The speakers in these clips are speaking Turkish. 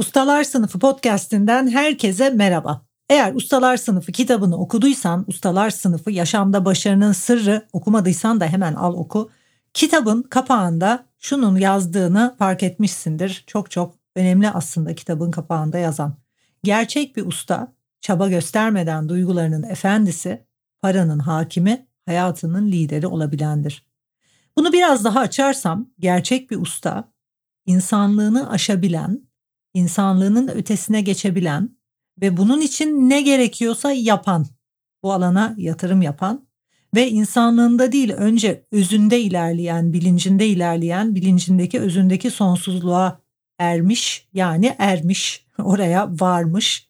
Ustalar Sınıfı podcast'inden herkese merhaba. Eğer Ustalar Sınıfı kitabını okuduysan, Ustalar Sınıfı Yaşamda Başarının Sırrı okumadıysan da hemen al oku. Kitabın kapağında şunun yazdığını fark etmişsindir. Çok çok önemli aslında kitabın kapağında yazan. Gerçek bir usta, çaba göstermeden duygularının efendisi, paranın hakimi, hayatının lideri olabilendir. Bunu biraz daha açarsam, gerçek bir usta, insanlığını aşabilen, insanlığının ötesine geçebilen, ve bunun için ne gerekiyorsa yapan, bu alana yatırım yapan ve insanlığında değil önce özünde ilerleyen, bilincinde ilerleyen, bilincindeki özündeki sonsuzluğa ermiş yani ermiş, oraya varmış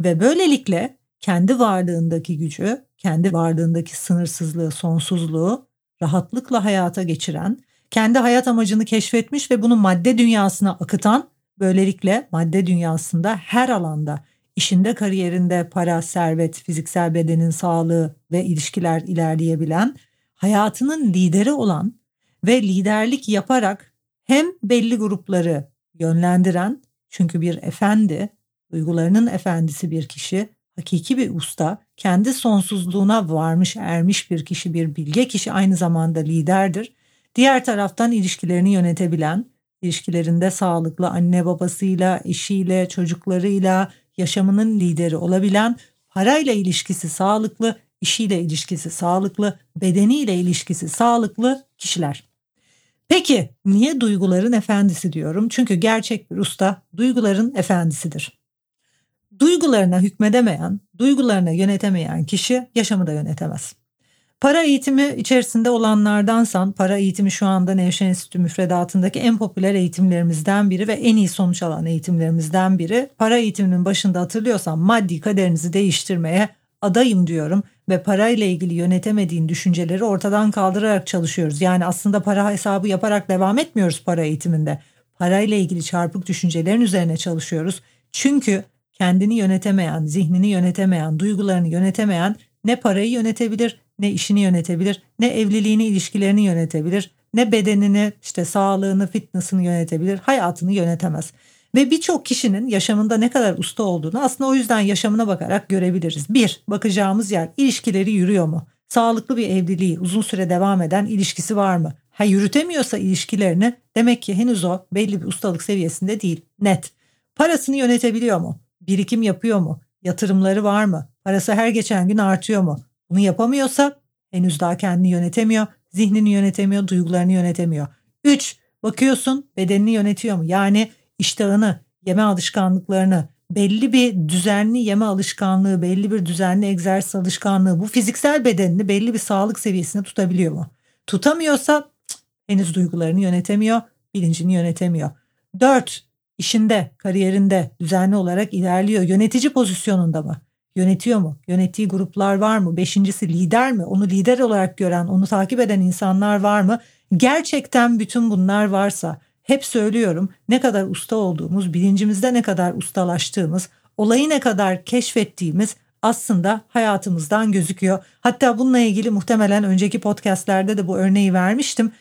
ve böylelikle kendi varlığındaki gücü, kendi varlığındaki sınırsızlığı, sonsuzluğu rahatlıkla hayata geçiren, kendi hayat amacını keşfetmiş ve bunu madde dünyasına akıtan, böylelikle madde dünyasında her alanda işinde kariyerinde para, servet, fiziksel bedenin sağlığı ve ilişkiler ilerleyebilen, hayatının lideri olan ve liderlik yaparak hem belli grupları yönlendiren çünkü bir efendi, duygularının efendisi bir kişi, hakiki bir usta, kendi sonsuzluğuna varmış ermiş bir kişi, bir bilge kişi aynı zamanda liderdir. Diğer taraftan ilişkilerini yönetebilen, ilişkilerinde sağlıklı anne babasıyla, eşiyle, çocuklarıyla, yaşamının lideri olabilen, parayla ilişkisi sağlıklı, işiyle ilişkisi sağlıklı, bedeniyle ilişkisi sağlıklı kişiler. Peki niye duyguların efendisi diyorum? Çünkü gerçek bir usta duyguların efendisidir. Duygularına hükmedemeyen, duygularına yönetemeyen kişi yaşamı da yönetemez. Para eğitimi içerisinde olanlardansan, para eğitimi şu anda Nevşehir Enstitü müfredatındaki en popüler eğitimlerimizden biri ve en iyi sonuç alan eğitimlerimizden biri. Para eğitiminin başında hatırlıyorsan maddi kaderinizi değiştirmeye adayım diyorum ve parayla ilgili yönetemediğin düşünceleri ortadan kaldırarak çalışıyoruz. Yani aslında para hesabı yaparak devam etmiyoruz para eğitiminde. Parayla ilgili çarpık düşüncelerin üzerine çalışıyoruz. Çünkü kendini yönetemeyen, zihnini yönetemeyen, duygularını yönetemeyen ne parayı yönetebilir ne işini yönetebilir, ne evliliğini, ilişkilerini yönetebilir, ne bedenini, işte sağlığını, fitness'ını yönetebilir, hayatını yönetemez. Ve birçok kişinin yaşamında ne kadar usta olduğunu aslında o yüzden yaşamına bakarak görebiliriz. Bir, bakacağımız yer ilişkileri yürüyor mu? Sağlıklı bir evliliği, uzun süre devam eden ilişkisi var mı? Ha yürütemiyorsa ilişkilerini demek ki henüz o belli bir ustalık seviyesinde değil. Net. Parasını yönetebiliyor mu? Birikim yapıyor mu? Yatırımları var mı? Parası her geçen gün artıyor mu? Bunu yapamıyorsa henüz daha kendini yönetemiyor, zihnini yönetemiyor, duygularını yönetemiyor. 3. Bakıyorsun bedenini yönetiyor mu? Yani iştahını, yeme alışkanlıklarını, belli bir düzenli yeme alışkanlığı, belli bir düzenli egzersiz alışkanlığı bu fiziksel bedenini belli bir sağlık seviyesinde tutabiliyor mu? Tutamıyorsa henüz duygularını yönetemiyor, bilincini yönetemiyor. 4. İşinde, kariyerinde düzenli olarak ilerliyor. Yönetici pozisyonunda mı? Yönetiyor mu? Yönettiği gruplar var mı? Beşincisi lider mi? Onu lider olarak gören, onu takip eden insanlar var mı? Gerçekten bütün bunlar varsa hep söylüyorum ne kadar usta olduğumuz, bilincimizde ne kadar ustalaştığımız, olayı ne kadar keşfettiğimiz aslında hayatımızdan gözüküyor. Hatta bununla ilgili muhtemelen önceki podcastlerde de bu örneği vermiştim.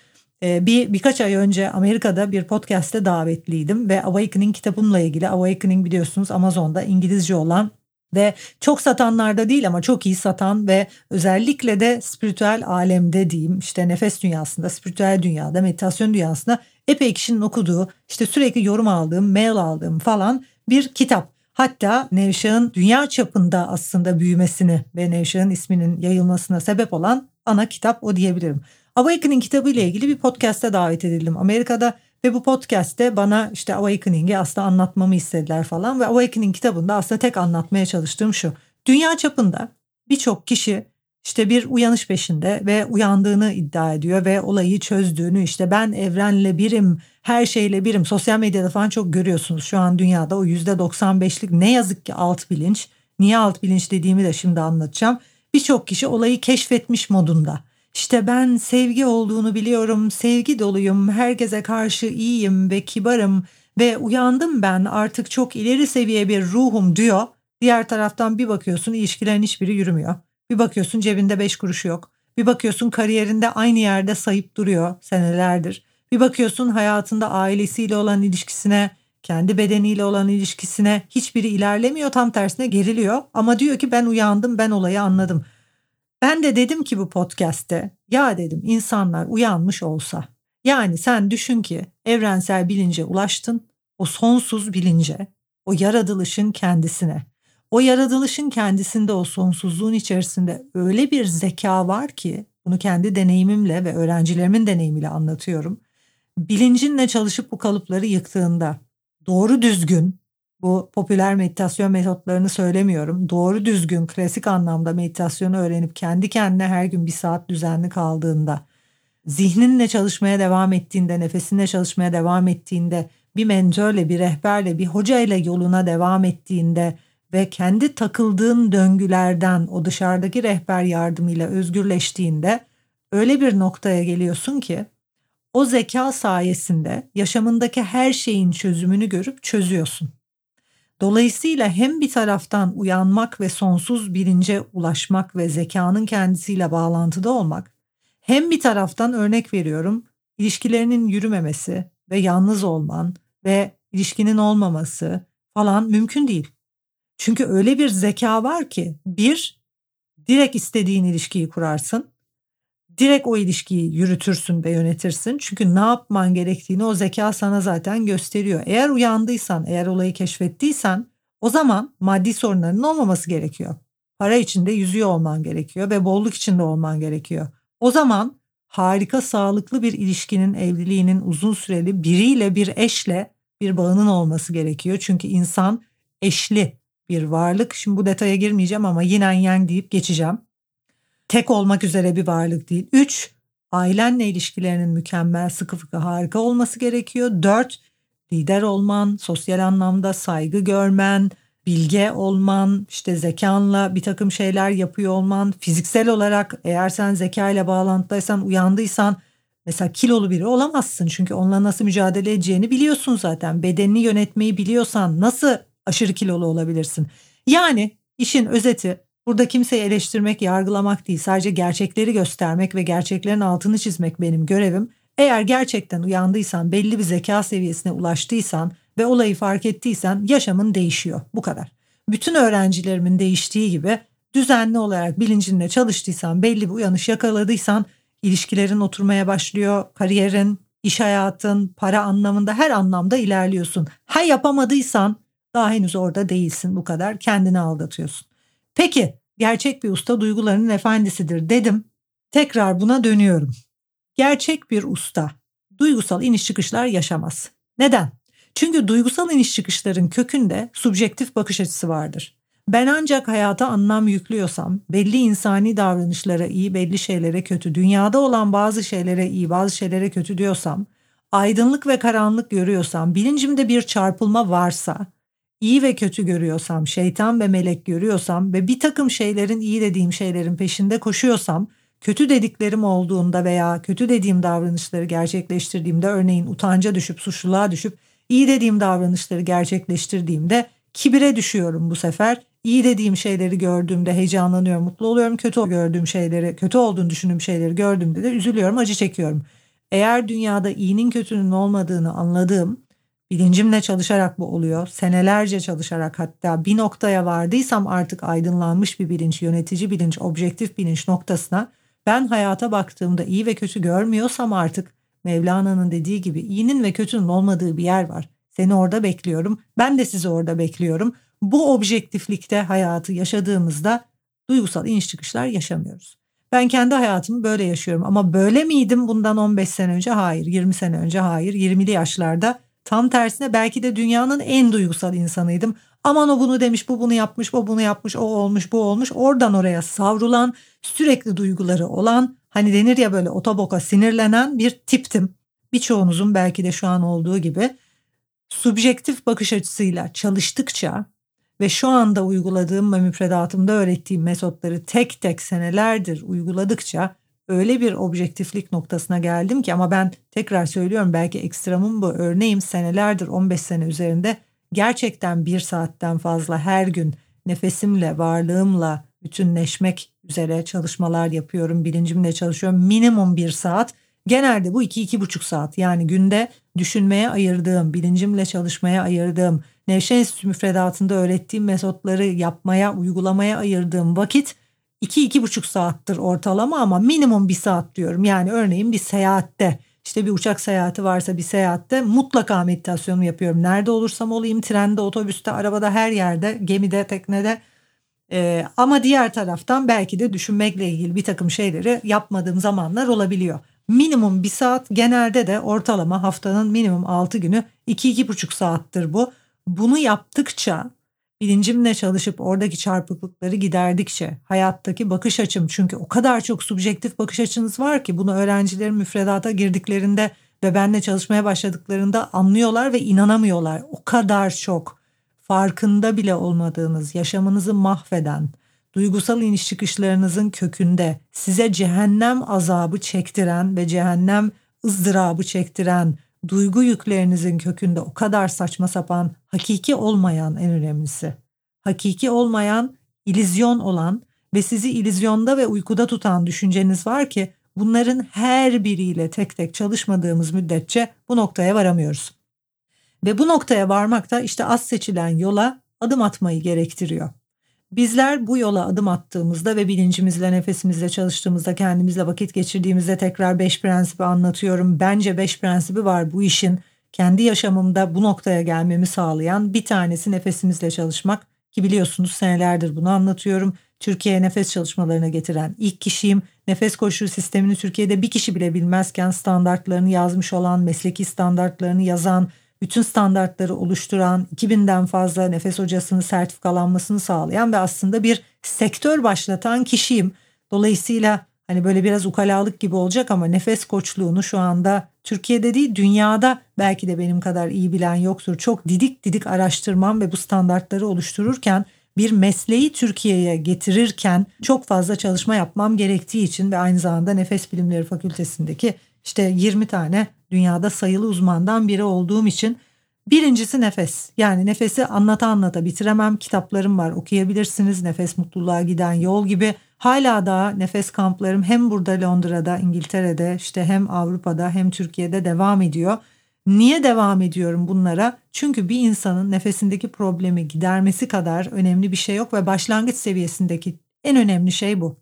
Ee, bir birkaç ay önce Amerika'da bir podcast'te davetliydim ve Awakening kitabımla ilgili Awakening biliyorsunuz Amazon'da İngilizce olan ve çok satanlarda değil ama çok iyi satan ve özellikle de spiritüel alemde diyeyim işte nefes dünyasında, spiritüel dünyada, meditasyon dünyasında epey kişinin okuduğu, işte sürekli yorum aldığım, mail aldığım falan bir kitap. Hatta Nevşah'ın dünya çapında aslında büyümesini ve Nevşah'ın isminin yayılmasına sebep olan ana kitap o diyebilirim. Awakening kitabı ile ilgili bir podcast'te davet edildim. Amerika'da ve bu podcast'te bana işte Awakening'i aslında anlatmamı istediler falan ve Awakening kitabında aslında tek anlatmaya çalıştığım şu. Dünya çapında birçok kişi işte bir uyanış peşinde ve uyandığını iddia ediyor ve olayı çözdüğünü işte ben evrenle birim, her şeyle birim. Sosyal medyada falan çok görüyorsunuz şu an dünyada o %95'lik ne yazık ki alt bilinç. Niye alt bilinç dediğimi de şimdi anlatacağım. Birçok kişi olayı keşfetmiş modunda. İşte ben sevgi olduğunu biliyorum, sevgi doluyum, herkese karşı iyiyim ve kibarım ve uyandım ben artık çok ileri seviye bir ruhum diyor. Diğer taraftan bir bakıyorsun ilişkilerin hiçbiri yürümüyor. Bir bakıyorsun cebinde beş kuruş yok. Bir bakıyorsun kariyerinde aynı yerde sayıp duruyor senelerdir. Bir bakıyorsun hayatında ailesiyle olan ilişkisine, kendi bedeniyle olan ilişkisine hiçbiri ilerlemiyor tam tersine geriliyor. Ama diyor ki ben uyandım ben olayı anladım. Ben de dedim ki bu podcast'te ya dedim insanlar uyanmış olsa. Yani sen düşün ki evrensel bilince ulaştın. O sonsuz bilince, o yaratılışın kendisine. O yaratılışın kendisinde o sonsuzluğun içerisinde öyle bir zeka var ki bunu kendi deneyimimle ve öğrencilerimin deneyimiyle anlatıyorum. Bilincinle çalışıp bu kalıpları yıktığında doğru düzgün bu popüler meditasyon metotlarını söylemiyorum. Doğru düzgün klasik anlamda meditasyonu öğrenip kendi kendine her gün bir saat düzenli kaldığında, zihninle çalışmaya devam ettiğinde, nefesinle çalışmaya devam ettiğinde, bir mentörle, bir rehberle, bir hocayla yoluna devam ettiğinde ve kendi takıldığın döngülerden o dışarıdaki rehber yardımıyla özgürleştiğinde öyle bir noktaya geliyorsun ki o zeka sayesinde yaşamındaki her şeyin çözümünü görüp çözüyorsun. Dolayısıyla hem bir taraftan uyanmak ve sonsuz bilince ulaşmak ve zekanın kendisiyle bağlantıda olmak, hem bir taraftan örnek veriyorum ilişkilerinin yürümemesi ve yalnız olman ve ilişkinin olmaması falan mümkün değil. Çünkü öyle bir zeka var ki bir direkt istediğin ilişkiyi kurarsın. Direkt o ilişkiyi yürütürsün ve yönetirsin. Çünkü ne yapman gerektiğini o zeka sana zaten gösteriyor. Eğer uyandıysan, eğer olayı keşfettiysen o zaman maddi sorunların olmaması gerekiyor. Para içinde yüzüyor olman gerekiyor ve bolluk içinde olman gerekiyor. O zaman harika sağlıklı bir ilişkinin, evliliğinin uzun süreli biriyle bir eşle bir bağının olması gerekiyor. Çünkü insan eşli bir varlık. Şimdi bu detaya girmeyeceğim ama yinen yang deyip geçeceğim. Tek olmak üzere bir varlık değil. Üç, ailenle ilişkilerinin mükemmel, sıkı fıkı harika olması gerekiyor. Dört, lider olman, sosyal anlamda saygı görmen, bilge olman, işte zekanla bir takım şeyler yapıyor olman, fiziksel olarak eğer sen zeka ile bağlantıdaysan, uyandıysan mesela kilolu biri olamazsın. Çünkü onunla nasıl mücadele edeceğini biliyorsun zaten. Bedenini yönetmeyi biliyorsan nasıl aşırı kilolu olabilirsin? Yani işin özeti burada kimseyi eleştirmek, yargılamak değil. Sadece gerçekleri göstermek ve gerçeklerin altını çizmek benim görevim. Eğer gerçekten uyandıysan, belli bir zeka seviyesine ulaştıysan ve olayı fark ettiysen yaşamın değişiyor. Bu kadar. Bütün öğrencilerimin değiştiği gibi düzenli olarak bilincinle çalıştıysan, belli bir uyanış yakaladıysan ilişkilerin oturmaya başlıyor, kariyerin, iş hayatın, para anlamında her anlamda ilerliyorsun. Ha yapamadıysan daha henüz orada değilsin bu kadar kendini aldatıyorsun. Peki gerçek bir usta duygularının efendisidir dedim. Tekrar buna dönüyorum. Gerçek bir usta duygusal iniş çıkışlar yaşamaz. Neden? Çünkü duygusal iniş çıkışların kökünde subjektif bakış açısı vardır. Ben ancak hayata anlam yüklüyorsam, belli insani davranışlara iyi, belli şeylere kötü, dünyada olan bazı şeylere iyi, bazı şeylere kötü diyorsam, aydınlık ve karanlık görüyorsam, bilincimde bir çarpılma varsa, iyi ve kötü görüyorsam, şeytan ve melek görüyorsam ve bir takım şeylerin iyi dediğim şeylerin peşinde koşuyorsam, kötü dediklerim olduğunda veya kötü dediğim davranışları gerçekleştirdiğimde örneğin utanca düşüp suçluluğa düşüp iyi dediğim davranışları gerçekleştirdiğimde kibire düşüyorum bu sefer. İyi dediğim şeyleri gördüğümde heyecanlanıyorum, mutlu oluyorum. Kötü gördüğüm şeyleri, kötü olduğunu düşündüğüm şeyleri gördüğümde de üzülüyorum, acı çekiyorum. Eğer dünyada iyinin kötünün olmadığını anladığım, bilincimle çalışarak bu oluyor. Senelerce çalışarak hatta bir noktaya vardıysam artık aydınlanmış bir bilinç, yönetici bilinç, objektif bilinç noktasına ben hayata baktığımda iyi ve kötü görmüyorsam artık Mevlana'nın dediği gibi iyinin ve kötünün olmadığı bir yer var. Seni orada bekliyorum. Ben de sizi orada bekliyorum. Bu objektiflikte hayatı yaşadığımızda duygusal iniş çıkışlar yaşamıyoruz. Ben kendi hayatımı böyle yaşıyorum ama böyle miydim bundan 15 sene önce? Hayır. 20 sene önce? Hayır. 20'li yaşlarda Tam tersine belki de dünyanın en duygusal insanıydım. Aman o bunu demiş, bu bunu yapmış, o bunu yapmış, o olmuş, bu olmuş. Oradan oraya savrulan, sürekli duyguları olan, hani denir ya böyle otoboka sinirlenen bir tiptim. Birçoğunuzun belki de şu an olduğu gibi subjektif bakış açısıyla çalıştıkça ve şu anda uyguladığım ve müfredatımda öğrettiğim metotları tek tek senelerdir uyguladıkça öyle bir objektiflik noktasına geldim ki ama ben tekrar söylüyorum belki ekstramım bu. Örneğim senelerdir 15 sene üzerinde gerçekten bir saatten fazla her gün nefesimle varlığımla bütünleşmek üzere çalışmalar yapıyorum bilincimle çalışıyorum. Minimum bir saat. Genelde bu iki iki buçuk saat. Yani günde düşünmeye ayırdığım bilincimle çalışmaya ayırdığım Nevşehir Enstitüsü müfredatında öğrettiğim metotları yapmaya uygulamaya ayırdığım vakit 2-2,5 saattir ortalama ama minimum bir saat diyorum. Yani örneğin bir seyahatte işte bir uçak seyahati varsa bir seyahatte mutlaka meditasyonu yapıyorum. Nerede olursam olayım trende, otobüste, arabada her yerde, gemide, teknede. Ee, ama diğer taraftan belki de düşünmekle ilgili bir takım şeyleri yapmadığım zamanlar olabiliyor. Minimum bir saat genelde de ortalama haftanın minimum 6 günü 2-2,5 saattir bu. Bunu yaptıkça bilincimle çalışıp oradaki çarpıklıkları giderdikçe hayattaki bakış açım çünkü o kadar çok subjektif bakış açınız var ki bunu öğrencilerin müfredata girdiklerinde ve benle çalışmaya başladıklarında anlıyorlar ve inanamıyorlar. O kadar çok farkında bile olmadığınız, yaşamınızı mahveden, duygusal iniş çıkışlarınızın kökünde size cehennem azabı çektiren ve cehennem ızdırabı çektiren duygu yüklerinizin kökünde o kadar saçma sapan, hakiki olmayan en önemlisi. Hakiki olmayan, ilizyon olan ve sizi ilizyonda ve uykuda tutan düşünceniz var ki bunların her biriyle tek tek çalışmadığımız müddetçe bu noktaya varamıyoruz. Ve bu noktaya varmak da işte az seçilen yola adım atmayı gerektiriyor. Bizler bu yola adım attığımızda ve bilincimizle nefesimizle çalıştığımızda kendimizle vakit geçirdiğimizde tekrar beş prensibi anlatıyorum. Bence beş prensibi var bu işin kendi yaşamımda bu noktaya gelmemi sağlayan bir tanesi nefesimizle çalışmak ki biliyorsunuz senelerdir bunu anlatıyorum. Türkiye'ye nefes çalışmalarına getiren ilk kişiyim. Nefes koşu sistemini Türkiye'de bir kişi bile bilmezken standartlarını yazmış olan, mesleki standartlarını yazan, bütün standartları oluşturan 2000'den fazla nefes hocasının sertifikalanmasını sağlayan ve aslında bir sektör başlatan kişiyim. Dolayısıyla hani böyle biraz ukalalık gibi olacak ama nefes koçluğunu şu anda Türkiye'de değil dünyada belki de benim kadar iyi bilen yoktur. Çok didik didik araştırmam ve bu standartları oluştururken bir mesleği Türkiye'ye getirirken çok fazla çalışma yapmam gerektiği için ve aynı zamanda Nefes Bilimleri Fakültesindeki işte 20 tane dünyada sayılı uzmandan biri olduğum için birincisi nefes. Yani nefesi anlata anlata bitiremem. Kitaplarım var okuyabilirsiniz. Nefes mutluluğa giden yol gibi. Hala daha nefes kamplarım hem burada Londra'da, İngiltere'de, işte hem Avrupa'da hem Türkiye'de devam ediyor. Niye devam ediyorum bunlara? Çünkü bir insanın nefesindeki problemi gidermesi kadar önemli bir şey yok ve başlangıç seviyesindeki en önemli şey bu.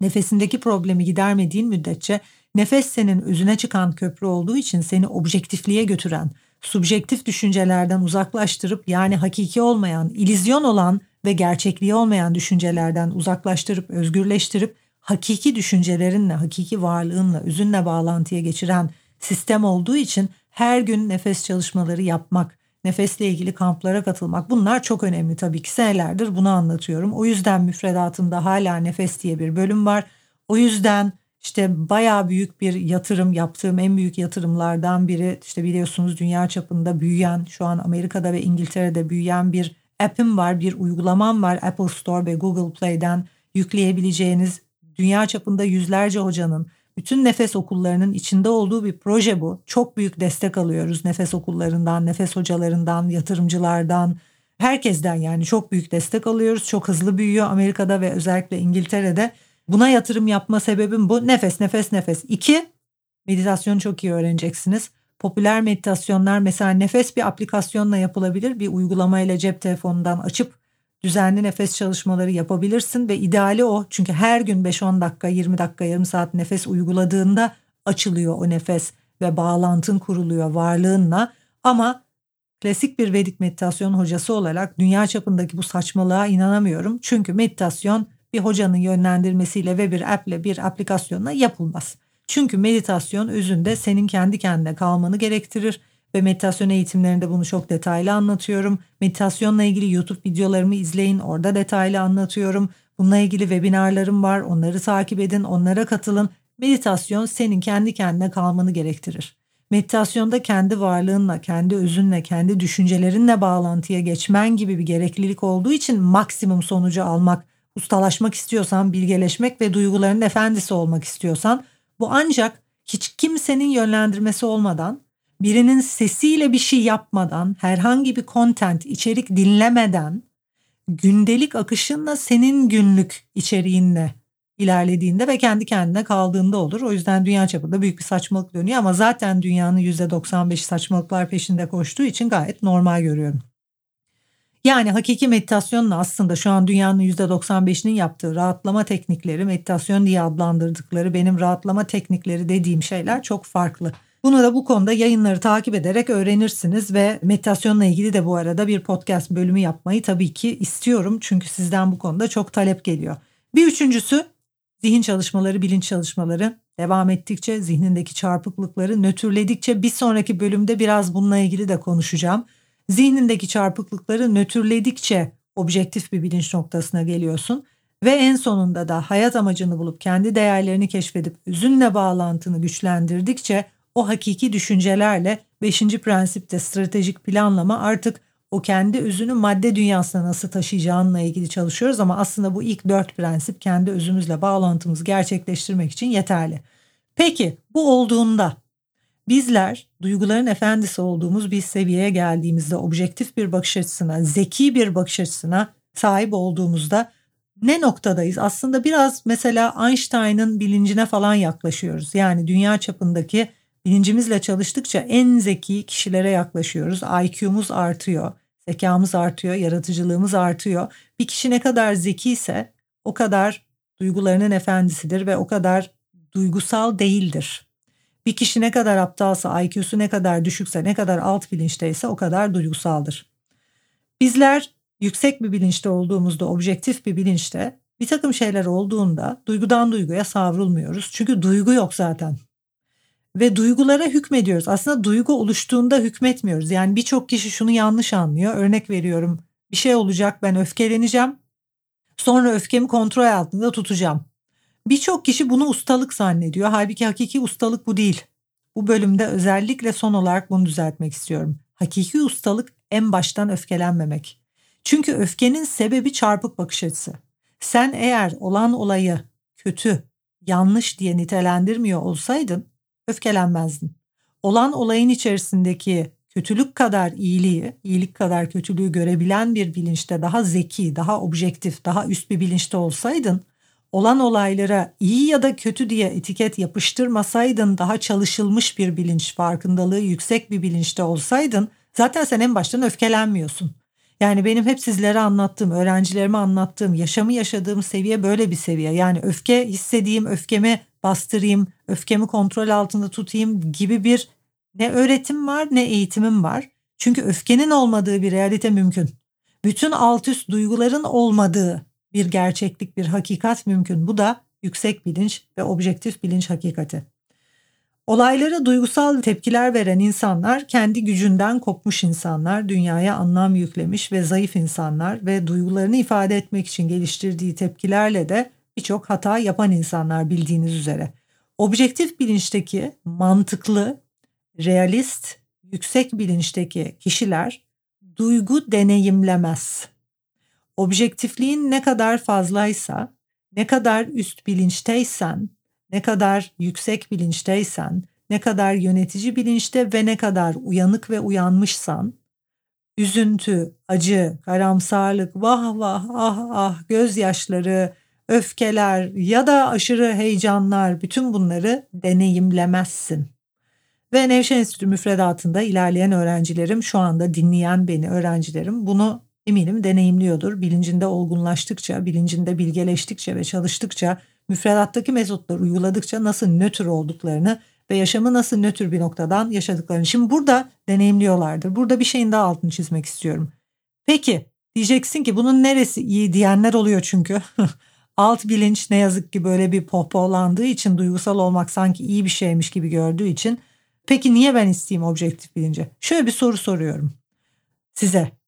Nefesindeki problemi gidermediğin müddetçe Nefes senin özüne çıkan köprü olduğu için seni objektifliğe götüren, subjektif düşüncelerden uzaklaştırıp yani hakiki olmayan, ilizyon olan ve gerçekliği olmayan düşüncelerden uzaklaştırıp özgürleştirip hakiki düşüncelerinle, hakiki varlığınla, özünle bağlantıya geçiren sistem olduğu için her gün nefes çalışmaları yapmak, nefesle ilgili kamplara katılmak bunlar çok önemli tabii ki senelerdir bunu anlatıyorum. O yüzden müfredatımda hala nefes diye bir bölüm var. O yüzden işte bayağı büyük bir yatırım yaptığım en büyük yatırımlardan biri işte biliyorsunuz dünya çapında büyüyen şu an Amerika'da ve İngiltere'de büyüyen bir app'im var bir uygulamam var Apple Store ve Google Play'den yükleyebileceğiniz dünya çapında yüzlerce hocanın bütün nefes okullarının içinde olduğu bir proje bu. Çok büyük destek alıyoruz nefes okullarından, nefes hocalarından, yatırımcılardan, herkesten yani çok büyük destek alıyoruz. Çok hızlı büyüyor Amerika'da ve özellikle İngiltere'de. Buna yatırım yapma sebebim bu. Nefes, nefes, nefes. İki, meditasyonu çok iyi öğreneceksiniz. Popüler meditasyonlar mesela nefes bir aplikasyonla yapılabilir. Bir uygulamayla cep telefonundan açıp düzenli nefes çalışmaları yapabilirsin ve ideali o. Çünkü her gün 5-10 dakika, 20 dakika, yarım saat nefes uyguladığında açılıyor o nefes ve bağlantın kuruluyor varlığınla. Ama klasik bir Vedik meditasyon hocası olarak dünya çapındaki bu saçmalığa inanamıyorum. Çünkü meditasyon bir hocanın yönlendirmesiyle ve bir app ile bir aplikasyonla yapılmaz. Çünkü meditasyon özünde senin kendi kendine kalmanı gerektirir ve meditasyon eğitimlerinde bunu çok detaylı anlatıyorum. Meditasyonla ilgili YouTube videolarımı izleyin orada detaylı anlatıyorum. Bununla ilgili webinarlarım var onları takip edin onlara katılın. Meditasyon senin kendi kendine kalmanı gerektirir. Meditasyonda kendi varlığınla, kendi özünle, kendi düşüncelerinle bağlantıya geçmen gibi bir gereklilik olduğu için maksimum sonucu almak, ustalaşmak istiyorsan, bilgeleşmek ve duyguların efendisi olmak istiyorsan bu ancak hiç kimsenin yönlendirmesi olmadan, birinin sesiyle bir şey yapmadan, herhangi bir content, içerik dinlemeden, gündelik akışınla senin günlük içeriğinle ilerlediğinde ve kendi kendine kaldığında olur. O yüzden dünya çapında büyük bir saçmalık dönüyor ama zaten dünyanın %95 saçmalıklar peşinde koştuğu için gayet normal görüyorum. Yani hakiki meditasyonla aslında şu an dünyanın %95'inin yaptığı rahatlama teknikleri, meditasyon diye adlandırdıkları benim rahatlama teknikleri dediğim şeyler çok farklı. Bunu da bu konuda yayınları takip ederek öğrenirsiniz ve meditasyonla ilgili de bu arada bir podcast bölümü yapmayı tabii ki istiyorum. Çünkü sizden bu konuda çok talep geliyor. Bir üçüncüsü zihin çalışmaları, bilinç çalışmaları devam ettikçe zihnindeki çarpıklıkları nötrledikçe bir sonraki bölümde biraz bununla ilgili de konuşacağım. Zihnindeki çarpıklıkları nötrledikçe objektif bir bilinç noktasına geliyorsun ve en sonunda da hayat amacını bulup kendi değerlerini keşfedip üzünle bağlantını güçlendirdikçe o hakiki düşüncelerle 5. prensipte stratejik planlama artık o kendi özünü madde dünyasına nasıl taşıyacağınla ilgili çalışıyoruz ama aslında bu ilk dört prensip kendi özümüzle bağlantımızı gerçekleştirmek için yeterli. Peki bu olduğunda bizler duyguların efendisi olduğumuz bir seviyeye geldiğimizde objektif bir bakış açısına, zeki bir bakış açısına sahip olduğumuzda ne noktadayız? Aslında biraz mesela Einstein'ın bilincine falan yaklaşıyoruz. Yani dünya çapındaki bilincimizle çalıştıkça en zeki kişilere yaklaşıyoruz. IQ'muz artıyor, zekamız artıyor, yaratıcılığımız artıyor. Bir kişi ne kadar zeki ise o kadar duygularının efendisidir ve o kadar duygusal değildir. Bir kişi ne kadar aptalsa, IQ'su ne kadar düşükse, ne kadar alt bilinçteyse o kadar duygusaldır. Bizler yüksek bir bilinçte olduğumuzda, objektif bir bilinçte bir takım şeyler olduğunda duygudan duyguya savrulmuyoruz. Çünkü duygu yok zaten ve duygulara hükmediyoruz. Aslında duygu oluştuğunda hükmetmiyoruz. Yani birçok kişi şunu yanlış anlıyor. Örnek veriyorum. Bir şey olacak ben öfkeleneceğim. Sonra öfkemi kontrol altında tutacağım. Birçok kişi bunu ustalık zannediyor. Halbuki hakiki ustalık bu değil. Bu bölümde özellikle son olarak bunu düzeltmek istiyorum. Hakiki ustalık en baştan öfkelenmemek. Çünkü öfkenin sebebi çarpık bakış açısı. Sen eğer olan olayı kötü, yanlış diye nitelendirmiyor olsaydın öfkelenmezdin. Olan olayın içerisindeki kötülük kadar iyiliği, iyilik kadar kötülüğü görebilen bir bilinçte daha zeki, daha objektif, daha üst bir bilinçte olsaydın, olan olaylara iyi ya da kötü diye etiket yapıştırmasaydın, daha çalışılmış bir bilinç, farkındalığı yüksek bir bilinçte olsaydın, zaten sen en baştan öfkelenmiyorsun. Yani benim hep sizlere anlattığım, öğrencilerime anlattığım, yaşamı yaşadığım seviye böyle bir seviye. Yani öfke hissediğim, öfkemi bastırayım, öfkemi kontrol altında tutayım gibi bir ne öğretim var ne eğitimim var. Çünkü öfkenin olmadığı bir realite mümkün. Bütün alt üst duyguların olmadığı bir gerçeklik, bir hakikat mümkün. Bu da yüksek bilinç ve objektif bilinç hakikati. Olaylara duygusal tepkiler veren insanlar kendi gücünden kopmuş insanlar, dünyaya anlam yüklemiş ve zayıf insanlar ve duygularını ifade etmek için geliştirdiği tepkilerle de birçok hata yapan insanlar bildiğiniz üzere. Objektif bilinçteki mantıklı, realist, yüksek bilinçteki kişiler duygu deneyimlemez. Objektifliğin ne kadar fazlaysa, ne kadar üst bilinçteysen, ne kadar yüksek bilinçteysen, ne kadar yönetici bilinçte ve ne kadar uyanık ve uyanmışsan, üzüntü, acı, karamsarlık, vah vah ah ah gözyaşları, öfkeler ya da aşırı heyecanlar bütün bunları deneyimlemezsin. Ve Nevşehir Enstitü müfredatında ilerleyen öğrencilerim şu anda dinleyen beni öğrencilerim bunu eminim deneyimliyordur. Bilincinde olgunlaştıkça, bilincinde bilgeleştikçe ve çalıştıkça müfredattaki metotları uyguladıkça nasıl nötr olduklarını ve yaşamı nasıl nötr bir noktadan yaşadıklarını. Şimdi burada deneyimliyorlardır. Burada bir şeyin daha altını çizmek istiyorum. Peki diyeceksin ki bunun neresi iyi diyenler oluyor çünkü. alt bilinç ne yazık ki böyle bir pohpohlandığı için duygusal olmak sanki iyi bir şeymiş gibi gördüğü için Peki niye ben isteyeyim objektif bilince? Şöyle bir soru soruyorum size.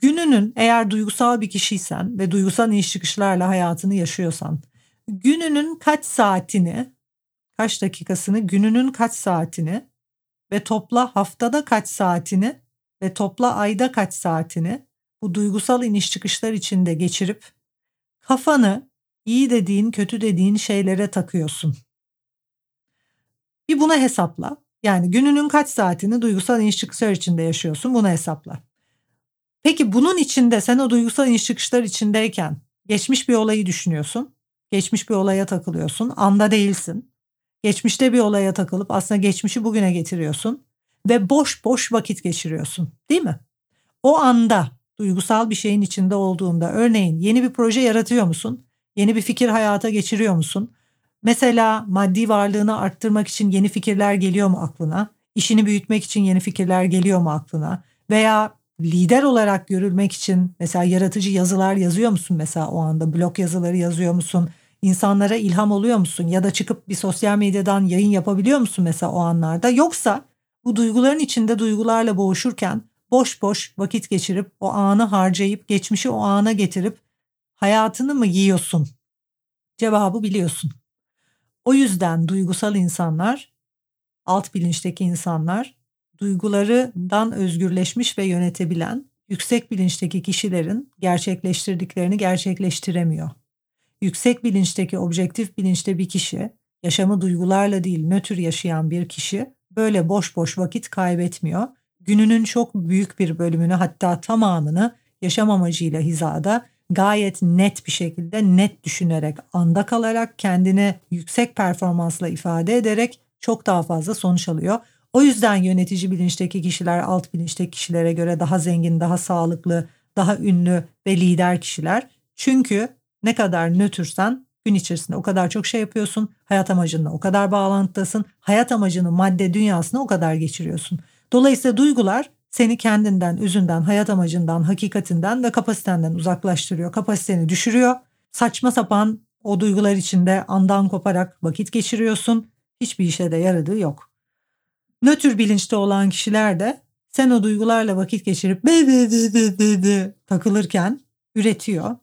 Gününün eğer duygusal bir kişiysen ve duygusal iniş çıkışlarla hayatını yaşıyorsan gününün kaç saatini, kaç dakikasını, gününün kaç saatini ve topla haftada kaç saatini ve topla ayda kaç saatini bu duygusal iniş çıkışlar içinde geçirip kafanı iyi dediğin, kötü dediğin şeylere takıyorsun. Bir buna hesapla. Yani gününün kaç saatini duygusal iniş çıkışlar içinde yaşıyorsun bunu hesapla. Peki bunun içinde sen o duygusal iniş çıkışlar içindeyken geçmiş bir olayı düşünüyorsun. Geçmiş bir olaya takılıyorsun. Anda değilsin. Geçmişte bir olaya takılıp aslında geçmişi bugüne getiriyorsun ve boş boş vakit geçiriyorsun. Değil mi? O anda duygusal bir şeyin içinde olduğunda örneğin yeni bir proje yaratıyor musun? Yeni bir fikir hayata geçiriyor musun? Mesela maddi varlığını arttırmak için yeni fikirler geliyor mu aklına? İşini büyütmek için yeni fikirler geliyor mu aklına? Veya lider olarak görülmek için mesela yaratıcı yazılar yazıyor musun mesela o anda? Blog yazıları yazıyor musun? İnsanlara ilham oluyor musun? Ya da çıkıp bir sosyal medyadan yayın yapabiliyor musun mesela o anlarda? Yoksa bu duyguların içinde duygularla boğuşurken boş boş vakit geçirip o anı harcayıp geçmişi o ana getirip hayatını mı yiyorsun? Cevabı biliyorsun. O yüzden duygusal insanlar, alt bilinçteki insanlar duygularından özgürleşmiş ve yönetebilen yüksek bilinçteki kişilerin gerçekleştirdiklerini gerçekleştiremiyor. Yüksek bilinçteki objektif bilinçte bir kişi, yaşamı duygularla değil nötr yaşayan bir kişi böyle boş boş vakit kaybetmiyor. Gününün çok büyük bir bölümünü hatta tamamını yaşam amacıyla hizada gayet net bir şekilde net düşünerek anda kalarak kendini yüksek performansla ifade ederek çok daha fazla sonuç alıyor. O yüzden yönetici bilinçteki kişiler alt bilinçteki kişilere göre daha zengin, daha sağlıklı, daha ünlü ve lider kişiler. Çünkü ne kadar nötrsen gün içerisinde o kadar çok şey yapıyorsun. Hayat amacınla o kadar bağlantıdasın. Hayat amacını madde dünyasına o kadar geçiriyorsun. Dolayısıyla duygular seni kendinden, özünden, hayat amacından, hakikatinden ve kapasitenden uzaklaştırıyor. Kapasiteni düşürüyor. Saçma sapan o duygular içinde andan koparak vakit geçiriyorsun. Hiçbir işe de yaradığı yok. Nötr bilinçte olan kişiler de sen o duygularla vakit geçirip be be be be be be takılırken üretiyor,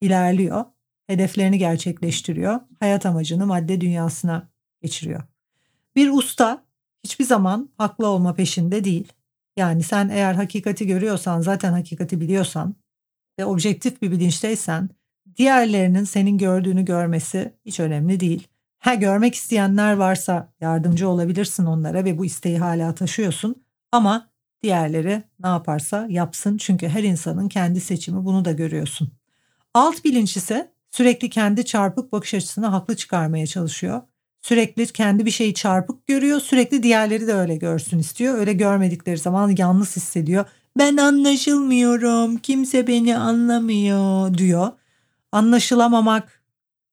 ilerliyor, hedeflerini gerçekleştiriyor, hayat amacını madde dünyasına geçiriyor. Bir usta hiçbir zaman haklı olma peşinde değil. Yani sen eğer hakikati görüyorsan, zaten hakikati biliyorsan ve objektif bir bilinçteysen diğerlerinin senin gördüğünü görmesi hiç önemli değil. Ha görmek isteyenler varsa yardımcı olabilirsin onlara ve bu isteği hala taşıyorsun ama diğerleri ne yaparsa yapsın çünkü her insanın kendi seçimi bunu da görüyorsun. Alt bilinç ise sürekli kendi çarpık bakış açısını haklı çıkarmaya çalışıyor. Sürekli kendi bir şeyi çarpık görüyor, sürekli diğerleri de öyle görsün istiyor. Öyle görmedikleri zaman yalnız hissediyor. Ben anlaşılmıyorum, kimse beni anlamıyor diyor. Anlaşılamamak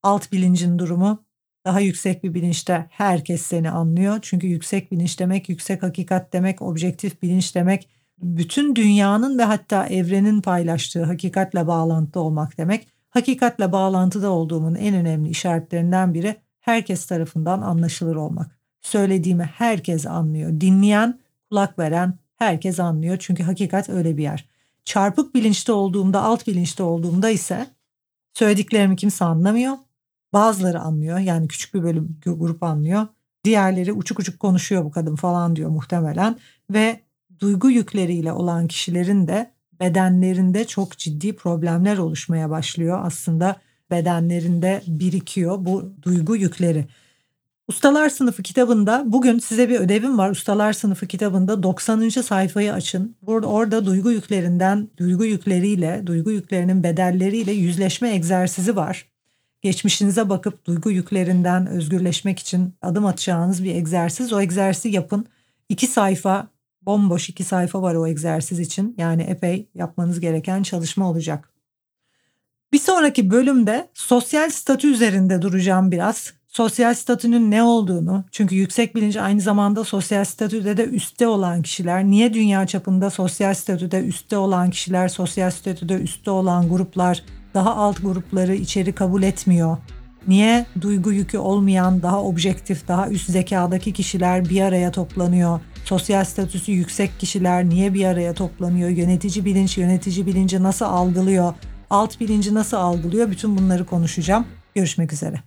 alt bilincin durumu daha yüksek bir bilinçte herkes seni anlıyor. Çünkü yüksek bilinç demek, yüksek hakikat demek, objektif bilinç demek, bütün dünyanın ve hatta evrenin paylaştığı hakikatle bağlantıda olmak demek. Hakikatle bağlantıda olduğumun en önemli işaretlerinden biri herkes tarafından anlaşılır olmak. Söylediğimi herkes anlıyor. Dinleyen, kulak veren herkes anlıyor. Çünkü hakikat öyle bir yer. Çarpık bilinçte olduğumda, alt bilinçte olduğumda ise söylediklerimi kimse anlamıyor Bazıları anlıyor yani küçük bir bölüm grup anlıyor. Diğerleri uçuk uçuk konuşuyor bu kadın falan diyor muhtemelen ve duygu yükleriyle olan kişilerin de bedenlerinde çok ciddi problemler oluşmaya başlıyor. Aslında bedenlerinde birikiyor bu duygu yükleri. Ustalar Sınıfı kitabında bugün size bir ödevim var. Ustalar Sınıfı kitabında 90. sayfayı açın. Burada orada duygu yüklerinden, duygu yükleriyle, duygu yüklerinin bedelleriyle yüzleşme egzersizi var geçmişinize bakıp duygu yüklerinden özgürleşmek için adım atacağınız bir egzersiz. O egzersizi yapın. İki sayfa bomboş iki sayfa var o egzersiz için. Yani epey yapmanız gereken çalışma olacak. Bir sonraki bölümde sosyal statü üzerinde duracağım biraz. Sosyal statünün ne olduğunu çünkü yüksek bilinç aynı zamanda sosyal statüde de üstte olan kişiler. Niye dünya çapında sosyal statüde üstte olan kişiler, sosyal statüde üstte olan gruplar daha alt grupları içeri kabul etmiyor. Niye duygu yükü olmayan daha objektif, daha üst zekadaki kişiler bir araya toplanıyor? Sosyal statüsü yüksek kişiler niye bir araya toplanıyor? Yönetici bilinç, yönetici bilinci nasıl algılıyor? Alt bilinci nasıl algılıyor? Bütün bunları konuşacağım. Görüşmek üzere.